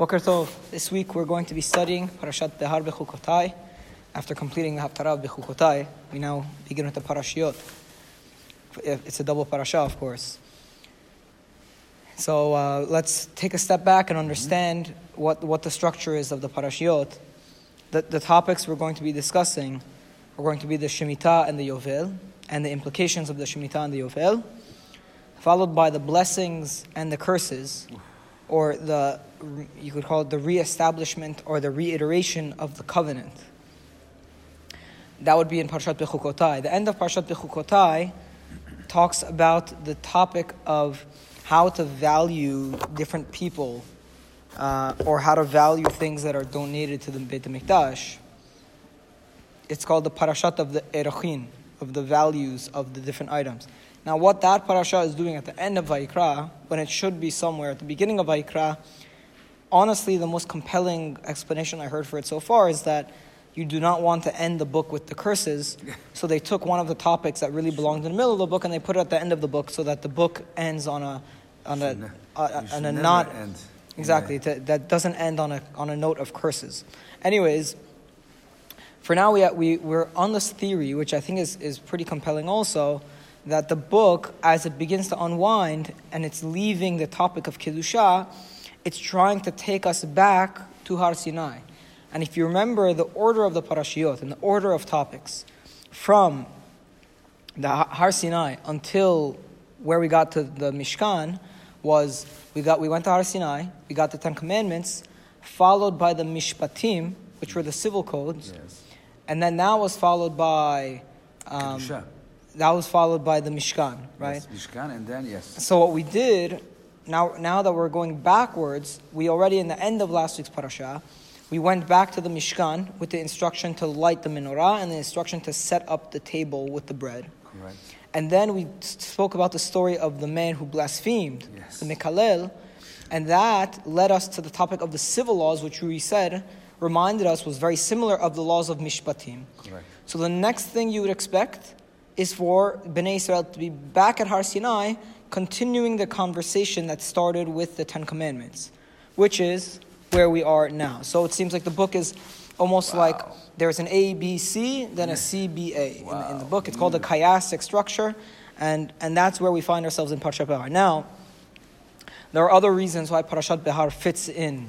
Boker Tov. This week we're going to be studying Parashat Behar Bechukotai. After completing the Haftarah Bechukotai, we now begin with the Parashiot. It's a double parasha, of course. So uh, let's take a step back and understand what, what the structure is of the Parashiot. The, the topics we're going to be discussing are going to be the Shemitah and the Yovel, and the implications of the Shemitah and the Yovel, followed by the blessings and the curses, or the, you could call it the re-establishment or the reiteration of the covenant. That would be in Parshat Bechukotai. The end of Parshat Bechukotai talks about the topic of how to value different people uh, or how to value things that are donated to the Beit HaMikdash. It's called the Parashat of the Erochin, of the values of the different items. Now, what that parasha is doing at the end of Vayikra, when it should be somewhere at the beginning of Vayikra, honestly, the most compelling explanation I heard for it so far is that you do not want to end the book with the curses. So they took one of the topics that really belonged in the middle of the book and they put it at the end of the book so that the book ends on a on a, uh, on a not end. exactly Yeah. to, that doesn't end on a on a note of curses. Anyways, for now we we we're on this theory, which I think is is pretty compelling also. That the book, as it begins to unwind and it's leaving the topic of Kedusha, it's trying to take us back to Har Sinai. And if you remember the order of the parashiot and the order of topics from the Har Sinai until where we got to the Mishkan was we got we went to Har Sinai, we got the Ten Commandments, followed by the Mishpatim, which were the civil codes, Yes. and then that was followed by um, that was followed by the Mishkan, right? Yes, Mishkan, and then yes. So what we did now, now that we're going backwards, we already in the end of last week's parasha, we went back to the Mishkan with the instruction to light the menorah and the instruction to set up the table with the bread. Correct. And then we spoke about the story of the man who blasphemed, Yes. the Mikalel, and that led us to the topic of the civil laws, which we said reminded us was very similar of the laws of Mishpatim. Correct. So the next thing you would expect is for Bnei Israel to be back at Har Sinai, continuing the conversation that started with the Ten Commandments, which is where we are now. So it seems like the book is almost Wow. like there's an A, B, C, then a C, B, A in, the, in the book. It's called the chiastic structure, and, and that's where we find ourselves in Parashat Behar. Now, there are other reasons why Parashat Behar fits in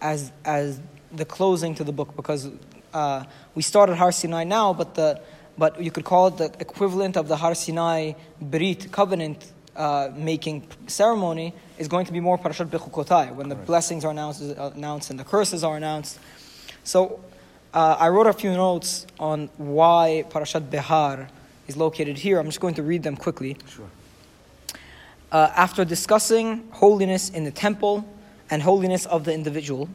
as, as the closing to the book because uh, we started Har Sinai now, but, the, but you could call it the equivalent of the Har Sinai Brit covenant uh, making ceremony is going to be more Parashat Bechukotai when the blessings are announced, announced and the curses are announced. So uh, I wrote a few notes on why Parashat Behar is located here. I'm just going to read them quickly Sure. uh, after discussing holiness in the temple and holiness of the individual,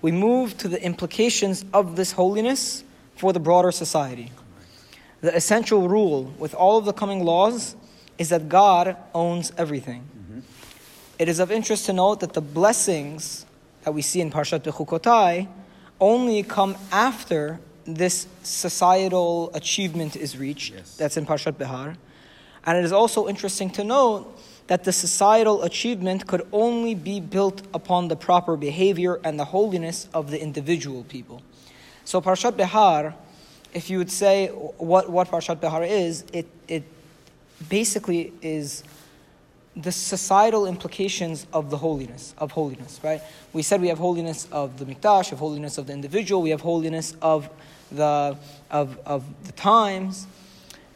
we move to the implications of this holiness for the broader society. The essential rule with all of the coming laws is that God owns everything. Mm-hmm. It is of interest to note that the blessings that we see in Parshat Bechukotai only come after this societal achievement is reached. Yes. That's in Parshat Behar. And it is also interesting to note that the societal achievement could only be built upon the proper behavior and the holiness of the individual people. So Parshat Behar, if you would say what, what Parshat Behar is, it, it basically is the societal implications of the holiness, of holiness, right? We said we have holiness of the mikdash, of holiness of the individual, we have holiness of the, of, of the times.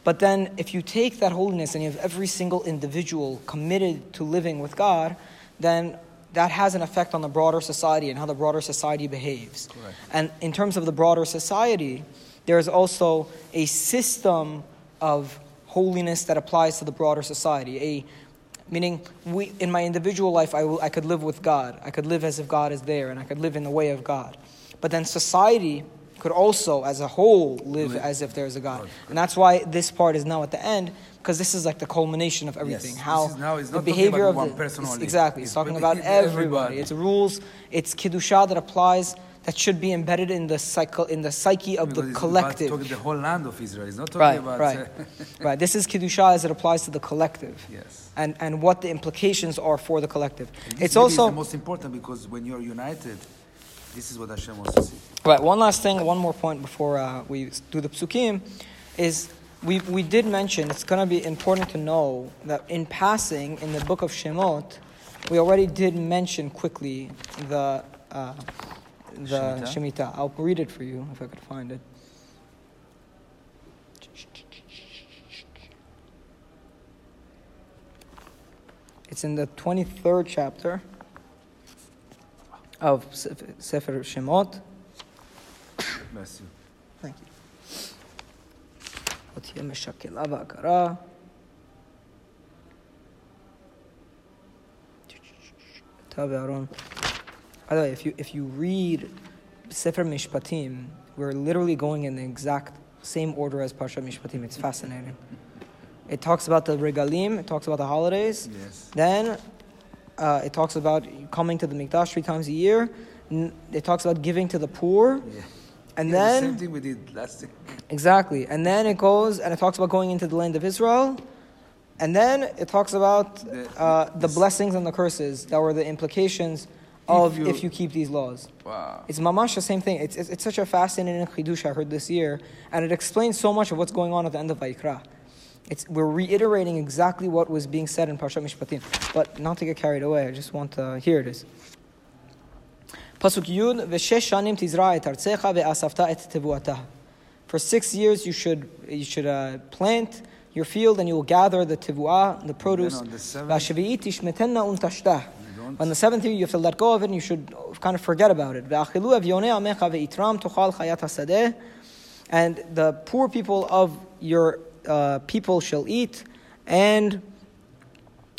But then if you take that holiness and you have every single individual committed to living with God, then that has an effect on the broader society and how the broader society behaves. Correct. And in terms of the broader society, there is also a system of holiness that applies to the broader society. A meaning, we, in my individual life, I, will, I could live with God. I could live as if God is there, and I could live in the way of God. But then society could also, as a whole, live Live. as if there is a God. And that's why this part is now at the end, because this is like the culmination of everything. Yes. How is now- the behavior of one the, person it's- exactly. It's It's talking about everybody. everybody. It's rules. It's kiddusha that applies that should be embedded in the cycle in the psyche of Because the collective. About talking the whole land of Israel. It's not talking Right, about. right, uh, right. This is kedusha as it applies to the collective, yes. and and what the implications are for the collective. It's also the most important because when you're united, this is what Hashem wants to see. Right. One last thing, one more point before uh, we do the psukim, is we we did mention it's going to be important to know that in passing in the book of Shemot, we already did mention quickly the uh, the Shemitah? Shemitah. I'll read it for you if I could find it. It's in the 23rd chapter of Sef- Sefer Shemot. Bless you. Thank you. אותי משקלה והכרה. אתה ואהרון. By the way, if you, if you read Sefer Mishpatim, we're literally going in the exact same order as Parshat Mishpatim. It's fascinating. It talks about the regalim, it talks about the holidays. Yes. Then uh, it talks about coming to the Mikdash three times a year. It talks about giving to the poor. Yeah. And Yeah, then the same thing we did last thing. Exactly. And then it goes and it talks about going into the land of Israel. And then it talks about The- uh, the this- blessings and the curses that were the implications of you- if you keep these laws. Wow. It's mamash the same thing. It's, it's, it's such a fascinating chidush I heard this year, and it explains so much of what's going on at the end of Vayikra. It's, we're reiterating exactly what was being said in Parshat Mishpatim. But not to get carried away, I just want to, here it is. Pasuk Yud, V'shesh shanim tizra et artzecha ve'asafta et tevuatah. For six years you should, you should uh, plant your field and you will gather the tevuah, the produce. On the seventh- year, you have to let go of it and you should kind of forget about it. And the poor people of your uh, people shall eat, and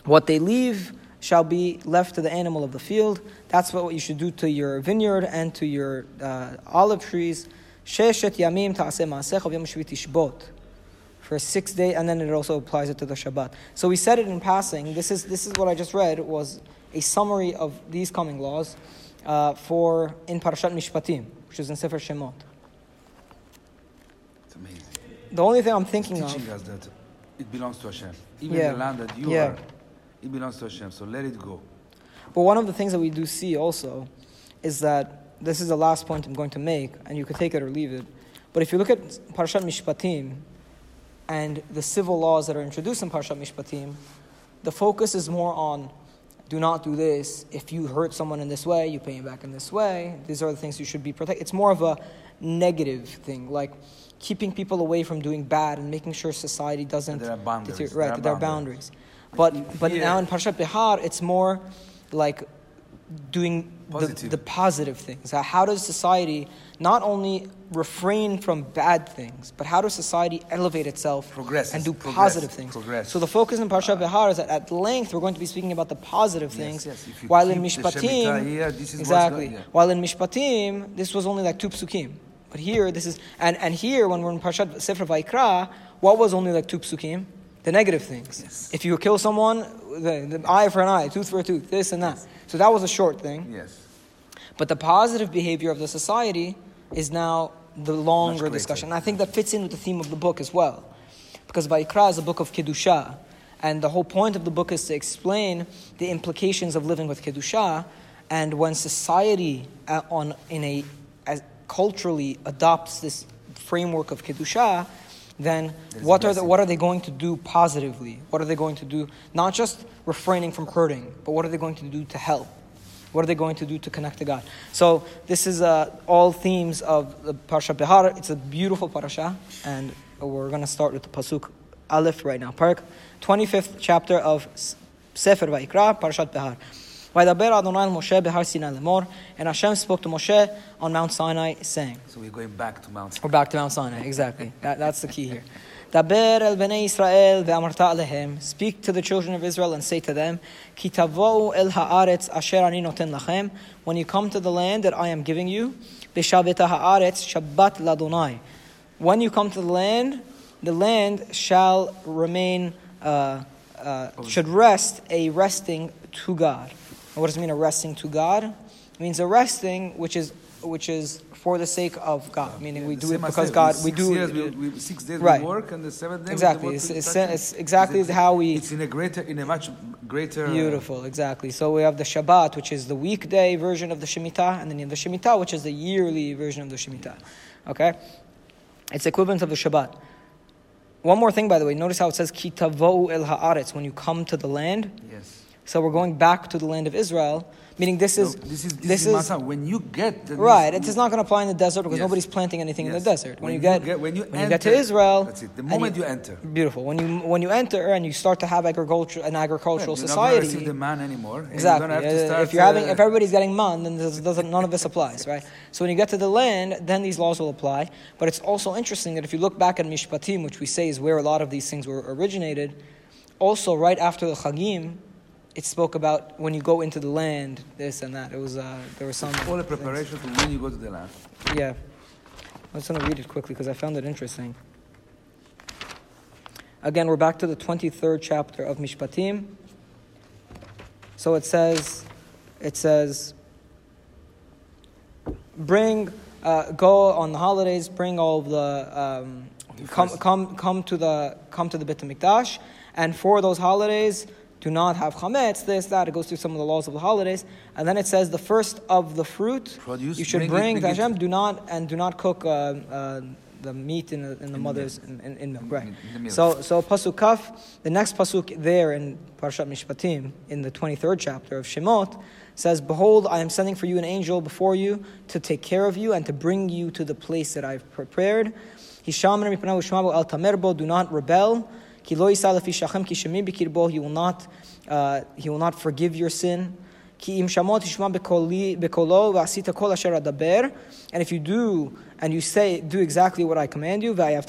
what they leave shall be left to the animal of the field. That's what you should do to your vineyard and to your uh, olive trees. For six days, and then it also applies it to the Shabbat. So we said it in passing. This is this is what I just read was a summary of these coming laws uh, for in Parashat Mishpatim, which is in Sefer Shemot. It's amazing. The only thing I'm thinking of Teaching us that it belongs to Hashem. Even Yeah. the land that you Yeah. are, it belongs to Hashem. So let it go. But one of the things that we do see also is that this is the last point I'm going to make, and you could take it or leave it. But if you look at Parashat Mishpatim and the civil laws that are introduced in Parashat Mishpatim, the focus is more on do not do this. If you hurt someone in this way, you pay him back in this way. These are the things you should be protected. It's more of a negative thing, like keeping people away from doing bad and making sure society doesn't There are boundaries. deteriorate. There Right, are there are boundaries. boundaries. But but now in Parshat Behar, it's more like doing the, Positive. the positive things. How- does society not only refrain from bad things, but how does society elevate itself Progress, and do progress, positive things? progress. So the focus in Parshat Behar is that at length we're going to be speaking about the positive Yes, things, yes. While in Mishpatim, here, exactly. While in Mishpatim, this was only like two psukim. But here, this is and, and here when we're in Parshat Sefer Vaikra, what was only like two psukim? The negative things. Yes. If you kill someone, the, the eye for an eye, tooth for a tooth, this and that. So that was a short thing. Yes. But the positive behavior of the society is now the longer discussion. And I think that fits in with the theme of the book as well. Because Vaikra is a book of Kedusha. And the whole point of the book is to explain the implications of living with Kedusha. And when society uh, on, in a, as culturally adopts this framework of Kedusha, then There's what are, the, what are they going to do positively? What are they going to do? Not just refraining from hurting, but what are they going to do to help? What are they going to do to connect to God? So this is uh, all themes of the Parsha Behar. It's a beautiful parasha, and we're going to start with the pasuk Aleph right now. Perek, 25th chapter of Sefer Vayikra, Parashat Behar. Vaydaber Adonai Moshe Behar Sinai lemor, and Hashem spoke to Moshe on Mount Sinai, saying. So we're going back to Mount Sinai. We're back to Mount Sinai, exactly. That, that's the key here. Daber el bnei Israel ve'amarta alehem. Speak to the children of Israel and say to them, Ki tavo'u el haaretz asher ani noten lachem. When you come to the land that I am giving you, b'shaveta haaretz shabbat ladonai. When you come to the land, the land shall remain, uh, uh, should rest a resting to God. What does it mean, arresting to God? It means arresting, which is which is for the sake of God, meaning we do it because God. We do years, we, we, six days Right. we work, and the seventh day Exactly. It's, it's, it's exactly It's- how we. It's in a greater, in a much greater. Beautiful, exactly. So we have the Shabbat, which is the weekday version of the Shemitah, and then you have the Shemitah, which is the yearly version of the Shemitah. Okay? It's equivalent of the Shabbat. One more thing, by the way. Notice how it says kitavo el haaretz when you come to the land. Yes. So we're going back to the land of Israel, meaning this is No, this is this, this is, Masa. when you get the, right. It is not going to apply in the desert because Yes. nobody's planting anything in the desert. When, When you you get, get- when you get to Israel, that's it. The moment you enter. beautiful. When you when you enter and you start to have agriculture an agricultural you're not gonna society, receive the man anymore. Exactly. You're Uh, start, if you're having, uh, if everybody's getting man, then this doesn't, none of this applies, right? So when you get to the land, then these laws will apply. But it's also interesting that if you look back at Mishpatim, which we say is where a lot of these things were originated, also right after the Chagim, it spoke about when you go into the land, this and that. It was uh, there was some all the things. preparation to when you go to the land. Yeah. I'm just going to read it quickly because I found it interesting. Again, we're back to the 23rd chapter of Mishpatim. So it says, it says, bring, uh, go on the holidays, bring all of the, um, come, come, come to the, come to the Beit HaMikdash, and for those holidays, do not have chametz, this, that. It goes through some of the laws of the holidays, and then it says the first of the fruit Produce, you should bring it- bring, bring to Hashem. Do not and do not cook uh, uh, the meat in the, in the In mother's in, in, in milk. Right. in the milk. So so pasuk kaf. The next pasuk there in Parashat Mishpatim in the twenty third chapter of Shemot says, "Behold, I am sending for you an angel before you to take care of you and to bring you to the place that I've prepared." Hishamer mipanahu shmabu al tamerbo. Do not rebel. He will not. Uh, he will not forgive your sin. And if you do, and you say, do exactly what I command you, I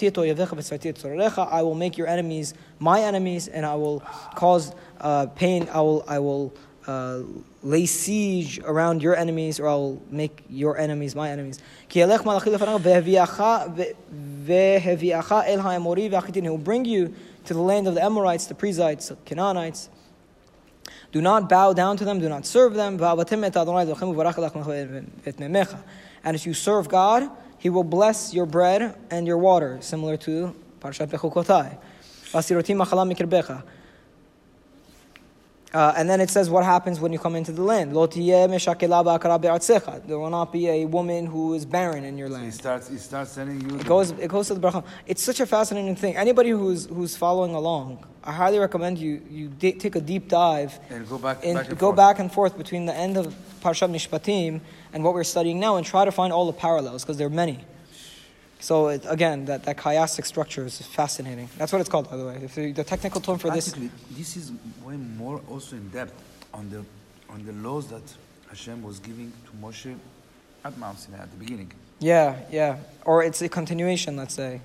will make your enemies my enemies, and I will cause uh, pain. I will, I will uh, lay siege around your enemies, or I will make your enemies my enemies. He will bring you to the land of the Amorites, the Perizzites, the Canaanites. Do not bow down to them, do not serve them. And if you serve God, He will bless your bread and your water, similar to Parashat Bechukotai. Vasirotim machala mikirbecha. Uh, and then it says what happens when you come into the land. Lo tiyeh meshakela ba'akara be'artzecha. There will not be a woman who is barren in your So he land. starts, he starts telling you. It goes, it goes to the bracha. It's such a fascinating thing. Anybody who's, who's following along, I highly recommend you, you take a deep dive and go back, and back and go forth. back and forth between the end of Parshat Mishpatim and what we're studying now and try to find all the parallels because there are many. So it, again, that, that chiastic structure is fascinating. That's what it's called, by the way. If the, the technical term for this, this is way more also in depth on the on the laws that Hashem was giving to Moshe at Mount Sinai at the beginning. yeah, yeah, or it's a continuation. Let's say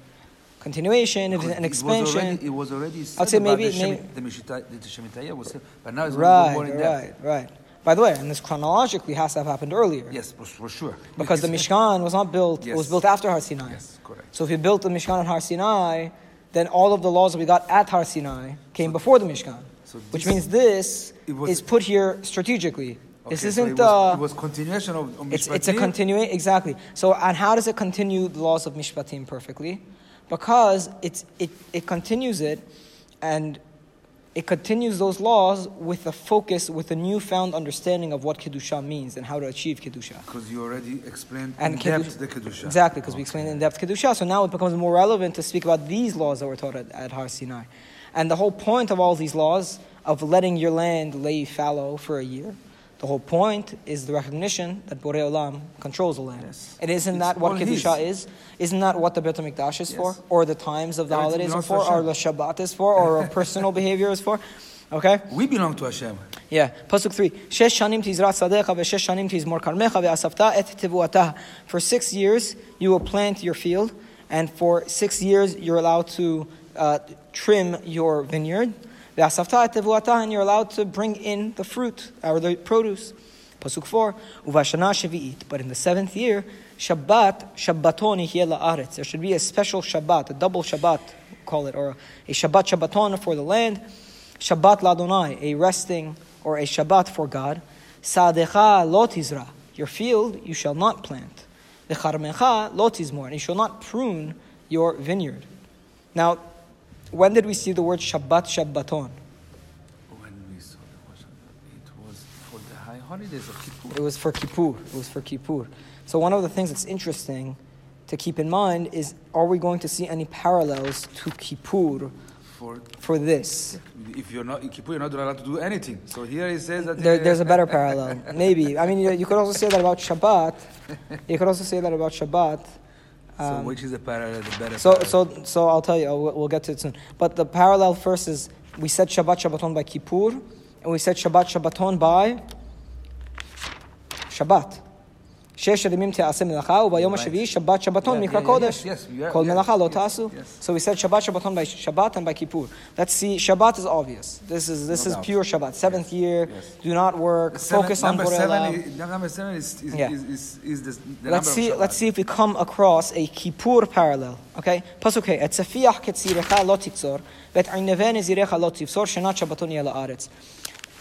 continuation, it is an expansion. already, it was already said I'd say maybe- the, maybe- the, Mishita, the Shemitah was said, but now it's Right, going to go more in depth. right, right. By the way, and this chronologically has to have happened earlier. Yes, for, sure. Because the Mishkan was not built, it was built after Har Sinai. Yes, correct. So if you built the Mishkan at Har Sinai, then all of the laws that we got at Har Sinai came before the Mishkan. So which means this was- is put here strategically. Okay, this isn't it was, uh, it was continuation of, of it's, it's a continuing exactly. So and how does it continue the laws of Mishpatim perfectly? Because it's it, it continues it and it continues those laws with a focus, with a newfound understanding of what Kedusha means and how to achieve Kedusha. Because you already explained And in Kedusha- depth the Kedusha. Exactly, because we explained in depth Kedusha. So now it becomes more relevant to speak about these laws that were taught at, at Har Sinai. And the whole point of all these laws, of letting your land lay fallow for a year, the whole point is the recognition that Borei Olam controls the land. Yes. And isn't It's that what Kedusha his. is? Isn't that what the Beit HaMikdash is Yes. for? Or the times of the Everything holidays are for? Or the Shabbat is for? Or our personal behavior is for? Okay? We belong to Hashem. Yeah, pasuk three. Shesh shanim sadecha ve'shesh shanim tizmor karmecha ve'asafta et tivuatah. For six years you will plant your field, and for six years you're allowed to uh, trim your vineyard. And you're allowed to bring in the fruit or the produce. Pasuk four. Uvashana shevi'it. But in the seventh year, Shabbat Shabbatoni hiya la'aretz. There should be a special Shabbat, a double Shabbat, call it, or a Shabbat Shabbaton for the land. Shabbat Ladonai, a resting or a Shabbat for God. Sadecha lo tizra. Your field you shall not plant. V'charmecha lo tizmor, and you shall not prune your vineyard. Now, when did we see the word Shabbat Shabbaton? When we saw the Hashanah, it was for the high holidays of Kippur. It was for Kippur. It was for Kippur. So one of the things that's interesting to keep in mind is are we going to see any parallels to Kippur For for this? if you're not in Kippur, you're not allowed to do anything. So here he says that There, there's a better parallel. Maybe. I mean, you, you could also say that about Shabbat. You could also say that about Shabbat. So Um, which is the parallel, the better? So, parallel? so, so I'll tell you. I'll, we'll get to it soon. But the parallel first is we said Shabbat Shabbaton by Kippur, and we said Shabbat Shabbaton by Shabbat. שש ימים תעשה מלאכה, וביום Right. השביעי שבת שבתון Yeah, מקרא yeah, קודש. yes, yes, you are- כל yes, מלאכה לא yes, תעשו. yes. So we said Shabbat Shabbaton by Shabbat and by Kippur. Let's see, Shabbat is obvious. This is this No is doubt. pure Shabbat. Seventh year, Yes. do not work, Seven- focus on number Borei seven. Olam. Is, number seven is is, Yeah. is, is, is the, the Let's number see. of Let's Shabbat. see if we come across a Kippur parallel. Okay, pasuk hey. Et tzefiach ketzirecha lo tikzor, vet eineve nezirecha lo tivsor, shenat shabbaton yeh la'aretz.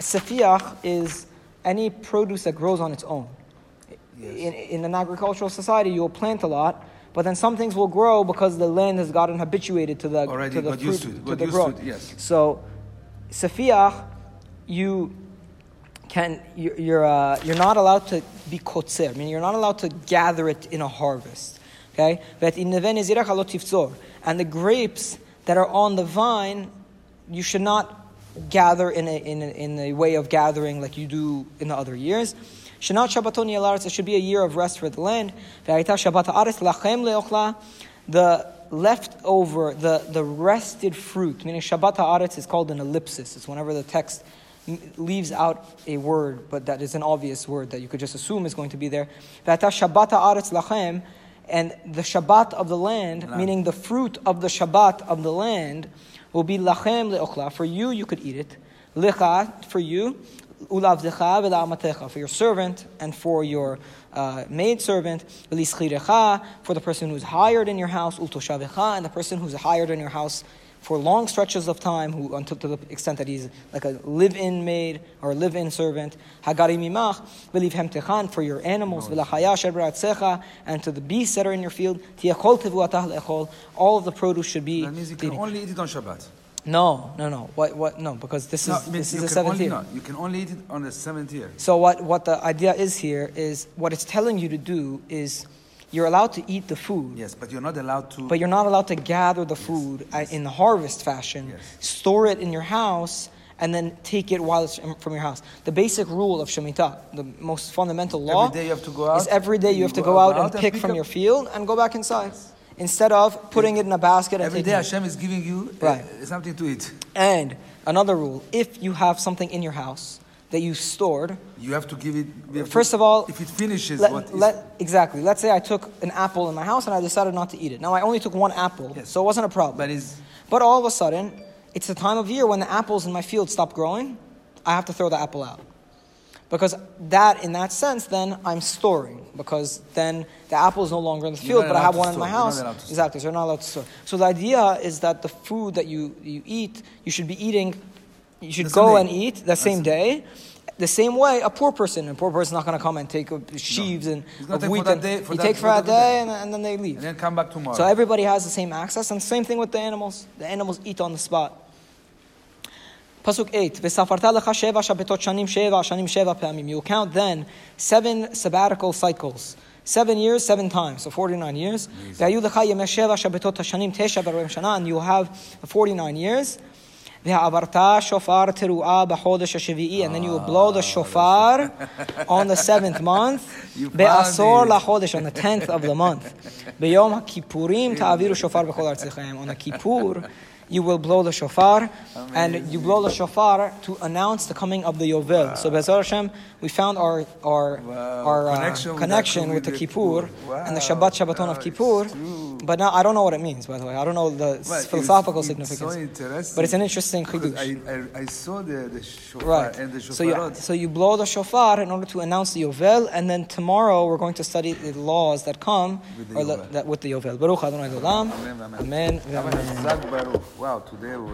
Tzefiach is any produce that grows on its own. In, in an agricultural society, you'll plant a lot, but then some things will grow because the land has gotten habituated to the Already to the fruit, to it, to the used to growth. it, yes. So, sefiach, you can you're you're, uh, you're not allowed to be kotzer. I mean, you're not allowed to gather it in a harvest. Okay, but in and the grapes that are on the vine, you should not gather in a, in a, in a way of gathering like you do in the other years. Shanat Shabbaton Yelaretz, it should be a year of rest for the land. Shabbat ha'aretz lachem le'ochla, the leftover, the, the rested fruit, meaning Shabbat ha'aretz is called an ellipsis. It's whenever the text leaves out a word, but that is an obvious word that you could just assume is going to be there. Shabbat ha'aretz lachem, and the Shabbat of the land, Land. meaning the fruit of the Shabbat of the land, will be lachem le'ochla. For you, you could eat it. Licha, for you. Ulavdecha. For your servant and for your uh, maidservant. V'lischirecha. For the person who's hired in your house. Ultoshavecha. And the person who's hired in your house for long stretches of time, who until to the extent that he's like a live-in maid or a live-in servant, hagari mimach, v'livhemtechan for your animals, v'lachaya and to the beasts that are in your field, tiyakol tevuatah le'echol, all of the produce should be That means you can eating. only eat it on Shabbat. No, no, no. What, what? No, because this No, is this is you the can seventh only, year. no, you can only eat it on the seventh year. So what, what the idea is here is what it's telling you to do is you're allowed to eat the food, Yes, but you're not allowed to. but you're not allowed to gather the food uh in the harvest fashion, Yes. store it in your house, and then take it while it's from your house. The basic rule of Shemitah, the most fundamental law, Every day you have to go is out, every day you, you have to go go out, out and and pick pick from up- your field and go back inside. Instead of putting it in a basket and Every day it. Hashem is giving you uh, Right. something to eat. And another rule, if you have something in your house that you stored, You have to give it. have to- First of all, if it finishes let, what is. let- exactly. Let's say I took an apple in my house and I decided not to eat it. Now I only took one apple, Yes. so it wasn't a problem. but is But all of a sudden, it's the time of year when the apples in my field stop growing. I have to throw the apple out. Because that, in that sense, then I'm storing. Because then the apple is no longer in the field, but I have one in store. my You're house. allowed to store. Exactly, so you're not allowed to store. So the idea is that the food that you, you eat, you should be eating, you should The go and eat the same day. The same way, a poor person, a poor person's not going to come and take sheaves and He's gonna of take wheat. and day- he that- takes for for that day. and, and then they leave. and then come back tomorrow. So everybody has the same access, and same thing with the animals. The animals eat on the spot. Pasuk 8, "V'safarta lecha sheva shabetot shanim sheva, shanim sheva pe'amim." You count then seven sabbatical cycles. Seven years, seven times, so 49 years. "V'hayu lecha yemei sheva shabetot hashanim tesha v'arbaim shana," And you have 49 years. "V'ha'avarta shofar teruah b'chodesh hashvi'i," And then you will blow the shofar on the seventh month. You found Be'asor it. lachodesh, on the tenth of the month. B'yom ha'kippurim ta'aviru shofar b'chol artzechaim. On the Kippur, you will blow the shofar, and you blow the shofar to announce the coming of the Yovel. So Be'ezar Hashem, we found our our Wow. our uh, Connection connection, with with, the Kippur Kippur. and the Shabbat Shabbaton Wow, of Kippur. But now I don't know what it means. By the way, I don't know the Well, philosophical it's significance. So. But it's an interesting chidush. I, I, I saw the, the shofar Right. and the So you, so you blow the shofar in order to announce the Yovel, and then tomorrow we're going to study the laws that come With the or Yovel. that with the Yovel. Baruch Adonai Olam. Amen, amen. Amen. Amen. Wow, today was.